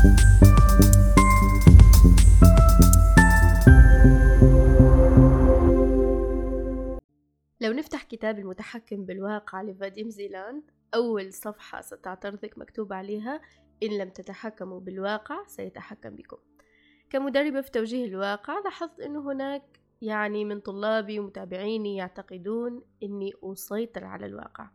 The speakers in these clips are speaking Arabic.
لو نفتح كتاب المتحكم بالواقع لفاديم زيلاند أول صفحة ستعترضك مكتوب عليها إن لم تتحكموا بالواقع سيتحكم بكم. كمدربة في توجيه الواقع لاحظت أنه هناك يعني من طلابي ومتابعيني يعتقدون أني أسيطر على الواقع.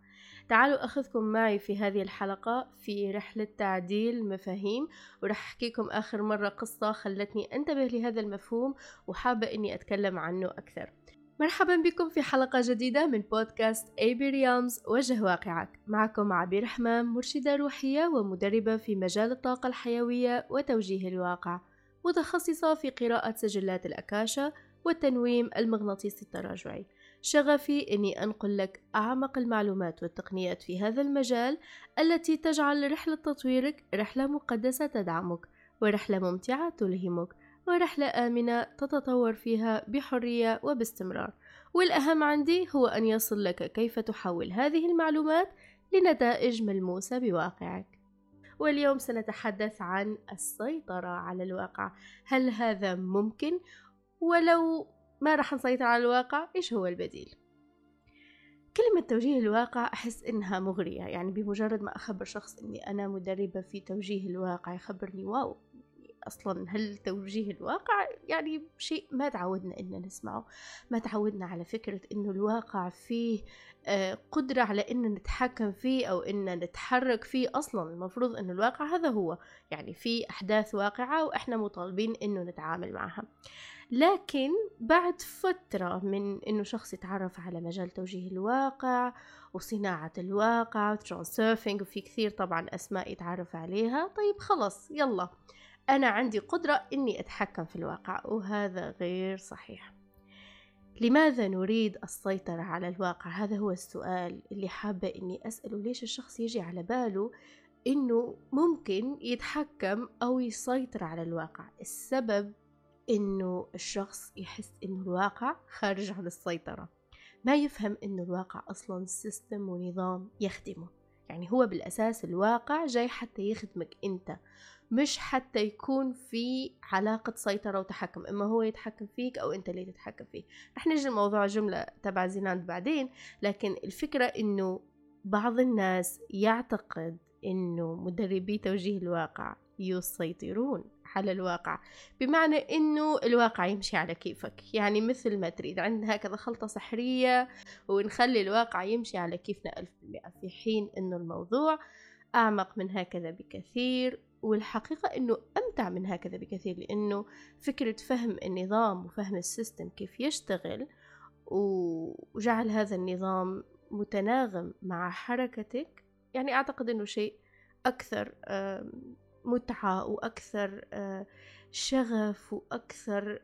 تعالوا أخذكم معي في هذه الحلقة في رحلة تعديل مفاهيم ورح أحكيكم آخر مرة قصة خلتني أنتبه لهذا المفهوم وحابة أني أتكلم عنه أكثر. مرحبا بكم في حلقة جديدة من بودكاست اي بي ريامز وجه واقعك. معكم عبير حمام مرشدة روحية ومدربة في مجال الطاقة الحيوية وتوجيه الواقع متخصصة في قراءة سجلات الأكاشا والتنويم المغناطيسي التراجعي. شغفي أني أنقل لك أعمق المعلومات والتقنيات في هذا المجال التي تجعل رحلة تطويرك رحلة مقدسة تدعمك ورحلة ممتعة تلهمك ورحلة آمنة تتطور فيها بحرية وباستمرار. والأهم عندي هو أن يصل لك كيف تحول هذه المعلومات لنتائج ملموسة بواقعك. واليوم سنتحدث عن السيطرة على الواقع. هل هذا ممكن؟ ولو ما راح نسيطر على الواقع إيش هو البديل؟ كلمة توجيه الواقع أحس إنها مغرية يعني بمجرد ما أخبر شخص إني أنا مدربة في توجيه الواقع يخبرني واو أصلا هل توجيه الواقع؟ يعني شيء ما تعودنا ان نسمعه. ما تعودنا على فكرة إنه الواقع فيه آه، قدرة على إن نتحكم فيه أو إن نتحرك فيه. أصلا المفروض إنه الواقع هذا هو. يعني في أحداث واقعة وإحنا مطالبين إنه نتعامل معها. لكن بعد فترة من إنه شخص يتعرف على مجال توجيه الواقع وصناعة الواقع وترانسيرفينج وفي كثير طبعا أسماء يتعرف عليها طيب خلص يلا. أنا عندي قدرة إني أتحكم في الواقع وهذا غير صحيح. لماذا نريد السيطرة على الواقع؟ هذا هو السؤال اللي حابة إني أسأله. ليش الشخص يجي على باله إنه ممكن يتحكم أو يسيطر على الواقع؟ السبب إنه الشخص يحس إنه الواقع خارج عن السيطرة. ما يفهم إنه الواقع أصلا سيستم ونظام يخدمه. يعني هو بالأساس الواقع جاي حتى يخدمك أنت. مش حتى يكون في علاقة سيطرة وتحكم إما هو يتحكم فيك أو أنت اللي تتحكم فيه. رح نجي الموضوع جملة تبع زيناند بعدين لكن الفكرة إنه بعض الناس يعتقد إنه مدربي توجيه الواقع يسيطرون على الواقع بمعنى إنه الواقع يمشي على كيفك. يعني مثل ما تريد عندنا هكذا خلطة سحرية ونخلي الواقع يمشي على كيفنا ألف بالمئة. في حين إنه الموضوع أعمق من هكذا بكثير والحقيقة أنه أمتع من هكذا بكثير لأنه فكرة فهم النظام وفهم السيستم كيف يشتغل وجعل هذا النظام متناغم مع حركتك يعني أعتقد أنه شيء أكثر متعة وأكثر شغف وأكثر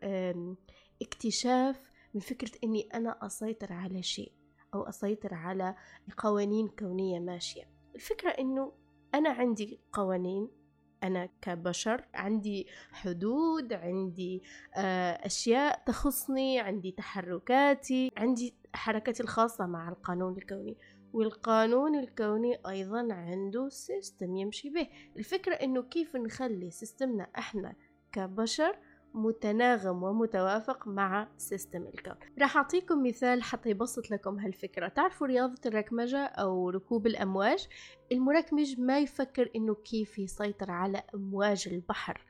اكتشاف من فكرة أني أنا أسيطر على شيء أو أسيطر على قوانين كونية ماشية. الفكرة أنه أنا عندي قوانين أنا كبشر عندي حدود عندي آه، أشياء تخصني عندي تحركاتي عندي حركتي الخاصة مع القانون الكوني والقانون الكوني أيضا عنده system يمشي به. الفكرة إنه كيف نخلي system نا إحنا كبشر متناغم ومتوافق مع system الكون. راح أعطيكم مثال حتى يبسط لكم هالفكرة. تعرفوا رياضة الركمجة أو ركوب الأمواج؟ المركمج ما يفكر إنه كيف يسيطر على أمواج البحر.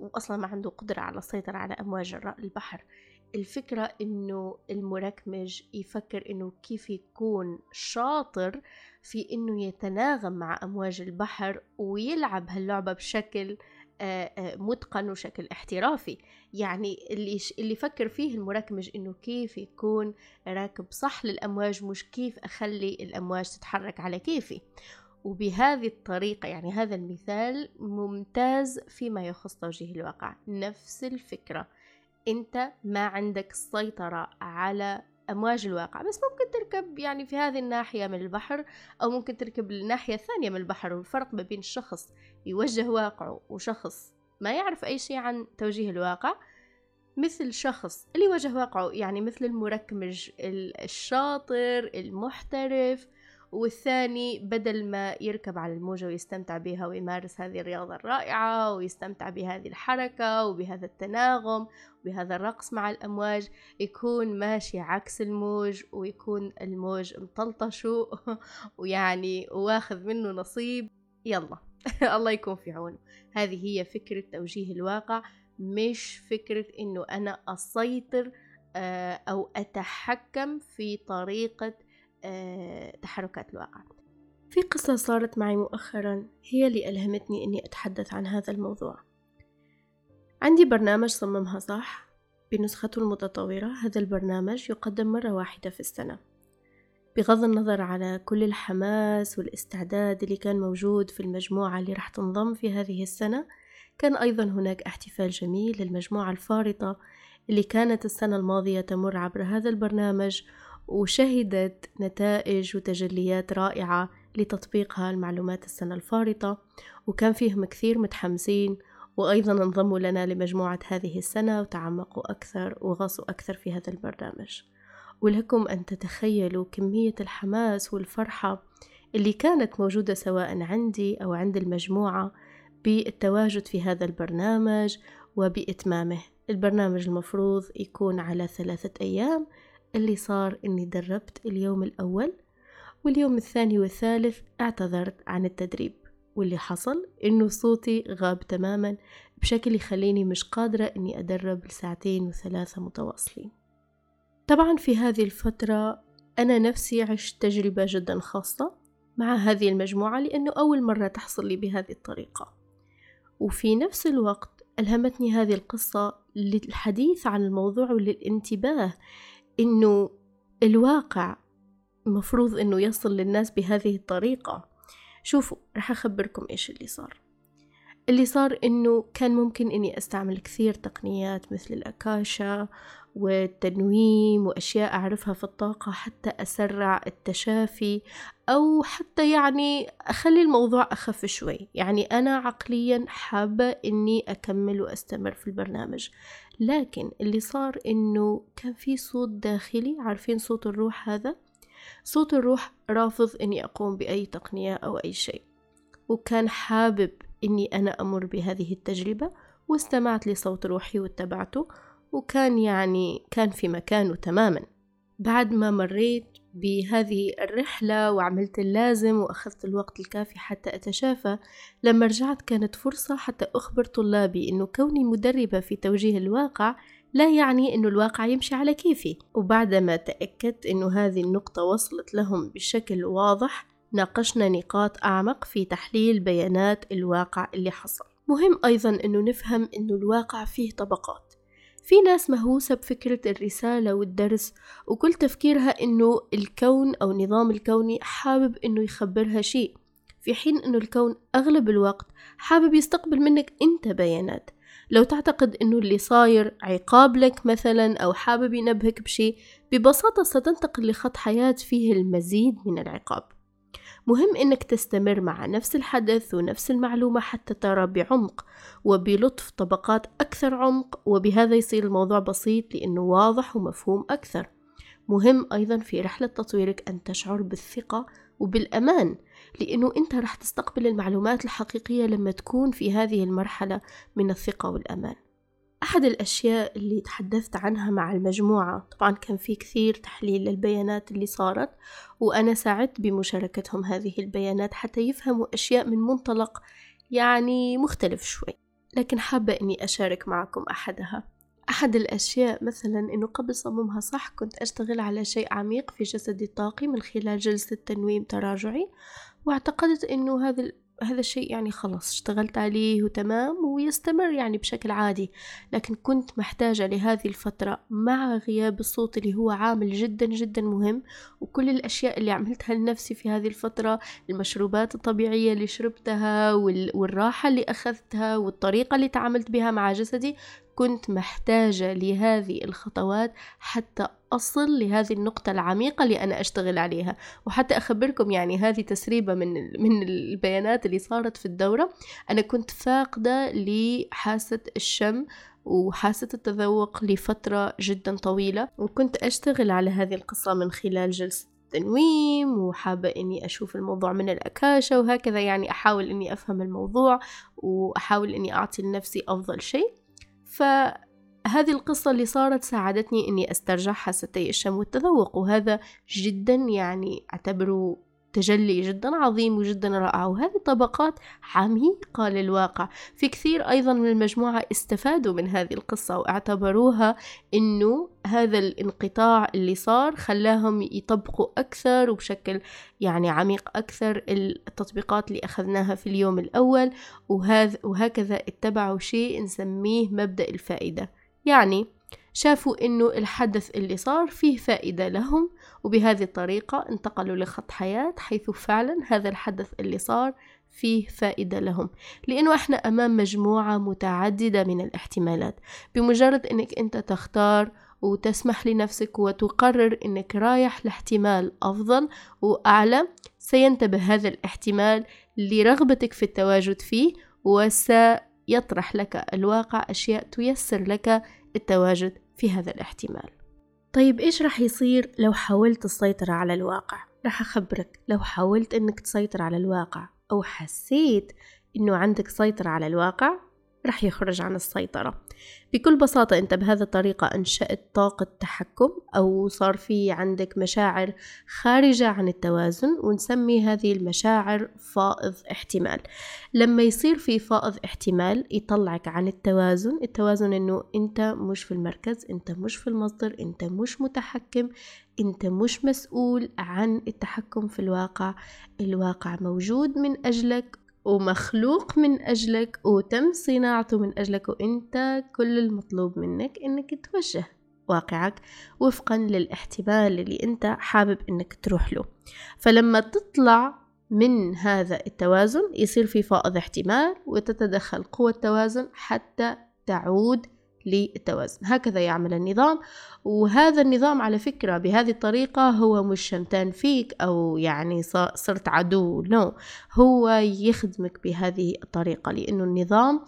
وأصلا ما عنده قدرة على السيطرة على أمواج البحر. الفكرة إنه المركمج يفكر إنه كيف يكون شاطر في إنه يتناغم مع أمواج البحر ويلعب هاللعبة بشكل آه، متقن وشكل احترافي. يعني اللي اللي فكر فيه المركمج إنه كيف يكون راكب صح للأمواج مش كيف أخلي الأمواج تتحرك على كيفي. وبهذه الطريقة يعني هذا المثال ممتاز فيما يخص توجيه الواقع. نفس الفكرة. أنت ما عندك سيطرة على أمواج الواقع بس ممكن تركب يعني في هذه الناحية من البحر أو ممكن تركب الناحية الثانية من البحر والفرق ما بين شخص يوجه واقعه وشخص ما يعرف أي شيء عن توجيه الواقع مثل شخص اللي يوجه واقعه يعني مثل المركمج الشاطر المحترف. والثاني بدل ما يركب على الموجة ويستمتع بها ويمارس هذه الرياضة الرائعة ويستمتع بهذه الحركة وبهذا التناغم وبهذا الرقص مع الأمواج يكون ماشي عكس الموج ويكون الموج مطلطشه ويعني واخذ منه نصيب. يلا الله يكون في عونه. هذه هي فكرة توجيه الواقع مش فكرة إنه أنا أسيطر آه، أو أتحكم في طريقة تحركات الواقع. في قصة صارت معي مؤخرا هي اللي ألهمتني أني أتحدث عن هذا الموضوع. عندي برنامج صممها صح؟ بنسخته المتطورة هذا البرنامج يقدم مرة واحدة في السنة. بغض النظر على كل الحماس والاستعداد اللي كان موجود في المجموعة اللي راح تنضم في هذه السنة كان أيضا هناك احتفال جميل للمجموعة الفارطة اللي كانت السنة الماضية تمر عبر هذا البرنامج وشهدت نتائج وتجليات رائعة لتطبيقها المعلومات السنة الفارطة وكان فيهم كثير متحمسين وأيضا انضموا لنا لمجموعة هذه السنة وتعمقوا أكثر وغصوا أكثر في هذا البرنامج. ولكم أن تتخيلوا كمية الحماس والفرحة اللي كانت موجودة سواء عندي أو عند المجموعة بالتواجد في هذا البرنامج وبإتمامه. البرنامج المفروض يكون على ثلاثة أيام اللي صار إني دربت اليوم الأول واليوم الثاني والثالث اعتذرت عن التدريب واللي حصل إنه صوتي غاب تماما بشكل يخليني مش قادرة إني أدرب لساعتين وثلاثة متواصلين. طبعا في هذه الفترة أنا نفسي عشت تجربة جدا خاصة مع هذه المجموعة لأنه أول مرة تحصل لي بهذه الطريقة. وفي نفس الوقت ألهمتني هذه القصة للحديث عن الموضوع وللانتباه إنه الواقع مفروض إنه يصل للناس بهذه الطريقة. شوفوا رح أخبركم إيش اللي صار. اللي صار إنه كان ممكن إني أستعمل كثير تقنيات مثل الأكاشا والتنويم وأشياء أعرفها في الطاقة حتى أسرع التشافي أو حتى يعني أخلي الموضوع أخف شوي. يعني أنا عقليا حابة إني أكمل وأستمر في البرنامج. لكن اللي صار إنه كان في صوت داخلي. عارفين صوت الروح هذا؟ صوت الروح رافض إني أقوم بأي تقنية أو أي شيء. وكان حابب إني أنا أمر بهذه التجربة واستمعت لصوت روحي واتبعته وكان يعني كان في مكانه تماما. بعد ما مريت بهذه الرحلة وعملت اللازم وأخذت الوقت الكافي حتى أتشافى لما رجعت كانت فرصة حتى أخبر طلابي أنه كوني مدربة في توجيه الواقع لا يعني أنه الواقع يمشي على كيفي. وبعدما تأكدت أنه هذه النقطة وصلت لهم بشكل واضح ناقشنا نقاط أعمق في تحليل بيانات الواقع اللي حصل. مهم أيضا أنه نفهم أنه الواقع فيه طبقات. في ناس مهووسة بفكرة الرسالة والدرس وكل تفكيرها إنه الكون أو النظام الكوني حابب إنه يخبرها شيء في حين إنه الكون أغلب الوقت حابب يستقبل منك أنت بيانات. لو تعتقد إنه اللي صاير عقاب لك مثلا أو حابب ينبهك بشيء ببساطة ستنتقل لخط حياة فيه المزيد من العقاب. مهم إنك تستمر مع نفس الحدث ونفس المعلومة حتى ترى بعمق وبلطف طبقات أكثر عمق وبهذا يصير الموضوع بسيط لأنه واضح ومفهوم أكثر. مهم أيضا في رحلة تطويرك أن تشعر بالثقة وبالأمان لأنه أنت راح تستقبل المعلومات الحقيقية لما تكون في هذه المرحلة من الثقة والأمان. أحد الأشياء اللي تحدثت عنها مع المجموعة. طبعا كان في كثير تحليل للبيانات اللي صارت وأنا ساعدت بمشاركتهم هذه البيانات حتى يفهموا أشياء من منطلق يعني مختلف شوي. لكن حابة أني أشارك معكم أحدها. أحد الأشياء مثلا أنه قبل صممها صح كنت أشتغل على شيء عميق في جسدي الطاقي من خلال جلسة تنويم تراجعي واعتقدت أنه هذا هذا الشيء يعني خلاص اشتغلت عليه وتمام ويستمر يعني بشكل عادي. لكن كنت محتاجة لهذه الفترة مع غياب الصوت اللي هو عامل جدا جدا مهم وكل الأشياء اللي عملتها لنفسي في هذه الفترة المشروبات الطبيعية اللي شربتها والراحة اللي أخذتها والطريقة اللي تعاملت بها مع جسدي كنت محتاجة لهذه الخطوات حتى أصل لهذه النقطة العميقة اللي أنا أشتغل عليها. وحتى أخبركم يعني هذه تسريبة من من البيانات اللي صارت في الدورة. أنا كنت فاقدة لحاسة الشم وحاسة التذوق لفترة جدا طويلة. وكنت أشتغل على هذه القصة من خلال جلسة التنويم وحابة إني أشوف الموضوع من الأكاشة وهكذا يعني أحاول إني أفهم الموضوع وأحاول إني أعطي لنفسي أفضل شيء. فهذه القصة اللي صارت ساعدتني إني أسترجع حاستي الشم والتذوق وهذا جدا يعني أعتبره تجلي جدا عظيم وجدا رائع وهذه طبقات عميقة للواقع في كثير أيضا من المجموعة استفادوا من هذه القصة واعتبروها أنه هذا الانقطاع اللي صار خلاهم يطبقوا أكثر وبشكل يعني عميق أكثر التطبيقات اللي أخذناها في اليوم الأول وهكذا اتبعوا شيء نسميه مبدأ الفائدة. يعني شافوا إنه الحدث اللي صار فيه فائدة لهم وبهذه الطريقة انتقلوا لخط حياة حيث فعلا هذا الحدث اللي صار فيه فائدة لهم. لأنه إحنا أمام مجموعة متعددة من الاحتمالات. بمجرد أنك أنت تختار وتسمح لنفسك وتقرر أنك رايح لاحتمال أفضل وأعلى سينتبه هذا الاحتمال لرغبتك في التواجد فيه وسيطرح لك الواقع أشياء تيسر لك التواجد. في هذا الاحتمال طيب إيش رح يصير لو حاولت السيطرة على الواقع؟ رح أخبرك لو حاولت إنك تسيطر على الواقع أو حسيت إنه عندك سيطرة على الواقع رح يخرج عن السيطرة بكل بساطة أنت بهذه الطريقة أنشأت طاقة تحكم أو صار في عندك مشاعر خارجة عن التوازن ونسمي هذه المشاعر فائض احتمال. لما يصير في فائض احتمال يطلعك عن التوازن التوازن أنه أنت مش في المركز أنت مش في المصدر أنت مش متحكم أنت مش مسؤول عن التحكم في الواقع الواقع موجود من أجلك ومخلوق من أجلك وتم صناعته من أجلك وإنت كل المطلوب منك إنك توجه واقعك وفقا للاحتمال اللي أنت حابب إنك تروح له. فلما تطلع من هذا التوازن يصير في فائض احتمال وتتدخل قوة التوازن حتى تعود للتوازن. هكذا يعمل النظام. وهذا النظام على فكرة بهذه الطريقة هو مش شمتان فيك أو يعني صرت عدو. نو no. هو يخدمك بهذه الطريقة لأنه النظام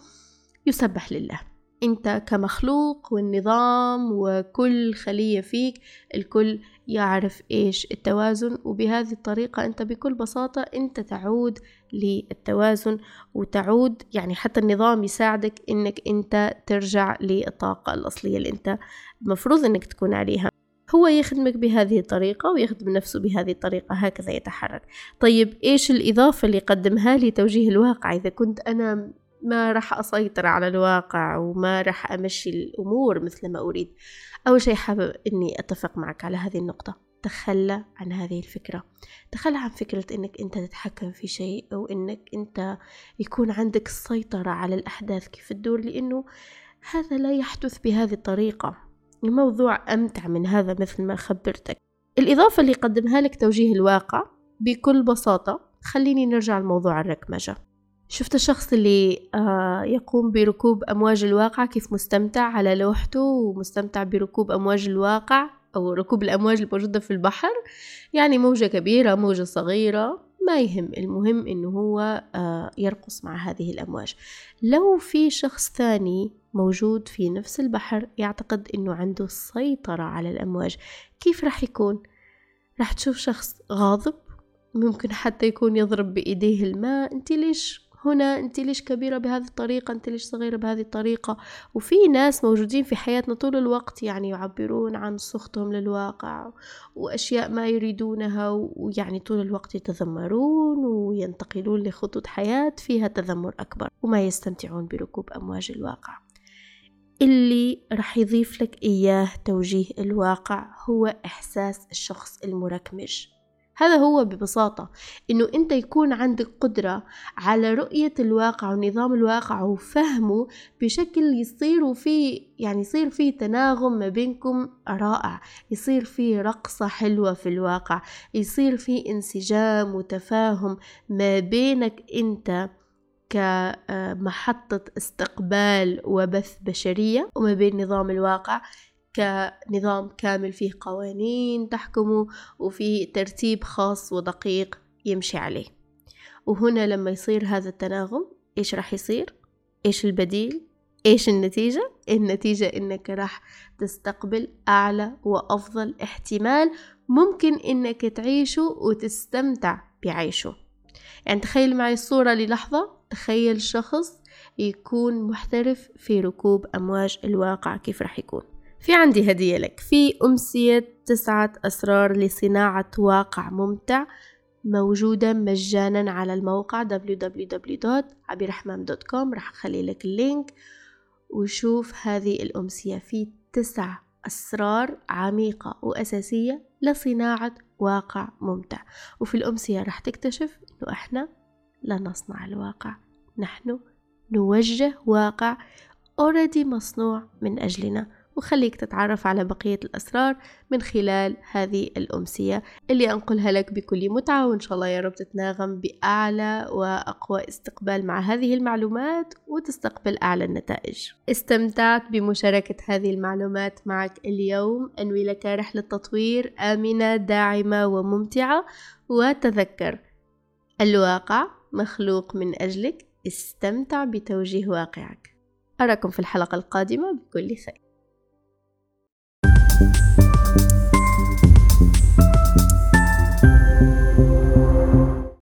يسبح لله. أنت كمخلوق والنظام وكل خلية فيك الكل يعرف إيش التوازن وبهذه الطريقة أنت بكل بساطة أنت تعود للتوازن وتعود يعني حتى النظام يساعدك إنك أنت ترجع للطاقة الأصلية اللي أنت المفروض إنك تكون عليها. هو يخدمك بهذه الطريقة ويخدم نفسه بهذه الطريقة هكذا يتحرك. طيب إيش الإضافة اللي قدمها لي توجيه الواقع؟ إذا كنت أنا ما راح أسيطر على الواقع وما راح أمشي الأمور مثل ما أريد. أول شيء حابب أني أتفق معك على هذه النقطة. تخلى عن هذه الفكرة. تخلى عن فكرة أنك أنت تتحكم في شيء أو أنك أنت يكون عندك السيطرة على الأحداث كيف تدور لأنه هذا لا يحدث بهذه الطريقة. الموضوع أمتع من هذا مثل ما خبرتك. الإضافة اللي قدمها لك توجيه الواقع بكل بساطة خليني نرجع لموضوع الركمجة. شفت الشخص اللي آه، يقوم بركوب أمواج الواقع كيف مستمتع على لوحته ومستمتع بركوب أمواج الواقع أو ركوب الأمواج الموجودة في البحر؟ يعني موجة كبيرة موجة صغيرة ما يهم المهم إنه هو آه، يرقص مع هذه الأمواج. لو في شخص ثاني موجود في نفس البحر يعتقد إنه عنده السيطرة على الأمواج كيف راح يكون؟ راح تشوف شخص غاضب؟ ممكن حتى يكون يضرب بإيديه الماء أنت ليش هنا انت ليش كبيرة بهذه الطريقة انت ليش صغيرة بهذه الطريقة؟ وفي ناس موجودين في حياتنا طول الوقت يعني يعبرون عن سخطهم للواقع وأشياء ما يريدونها ويعني طول الوقت يتذمرون وينتقلون لخطوط حياة فيها تذمر أكبر وما يستمتعون بركوب أمواج الواقع. اللي رح يضيف لك إياه توجيه الواقع هو إحساس الشخص المركمج هذا هو ببساطة إنه أنت يكون عندك قدرة على رؤية الواقع ونظام الواقع وفهمه بشكل يصير في يعني يصير في تناغم ما بينكم رائع يصير في رقصة حلوة في الواقع يصير في انسجام وتفاهم ما بينك أنت كمحطة استقبال وبث بشرية وما بين نظام الواقع. كنظام كامل فيه قوانين تحكمه وفيه ترتيب خاص ودقيق يمشي عليه وهنا لما يصير هذا التناغم إيش راح يصير؟ إيش البديل؟ إيش النتيجة؟ النتيجة إنك راح تستقبل أعلى وأفضل احتمال ممكن إنك تعيشه وتستمتع بعيشه يعني تخيل معي الصورة للحظة تخيل شخص يكون محترف في ركوب أمواج الواقع كيف رح يكون في عندي هدية لك. في أمسية تسعة أسرار لصناعة واقع ممتع موجودة مجانا على الموقع www.عبيرحمام.com رح أخلي لك اللينك. وشوف هذه الأمسية. في تسع أسرار عميقة وأساسية لصناعة واقع ممتع. وفي الأمسية رح تكتشف أنه إحنا لا نصنع الواقع. نحن نوجه واقع already مصنوع من أجلنا. وخليك تتعرف على بقية الأسرار من خلال هذه الأمسية اللي أنقلها لك بكل متعة وإن شاء الله يا رب تتناغم بأعلى وأقوى استقبال مع هذه المعلومات وتستقبل أعلى النتائج. استمتعت بمشاركة هذه المعلومات معك اليوم. أنوي لك رحلة تطوير آمنة داعمة وممتعة. وتذكر الواقع مخلوق من أجلك. استمتع بتوجيه واقعك. أراكم في الحلقة القادمة بكل خير.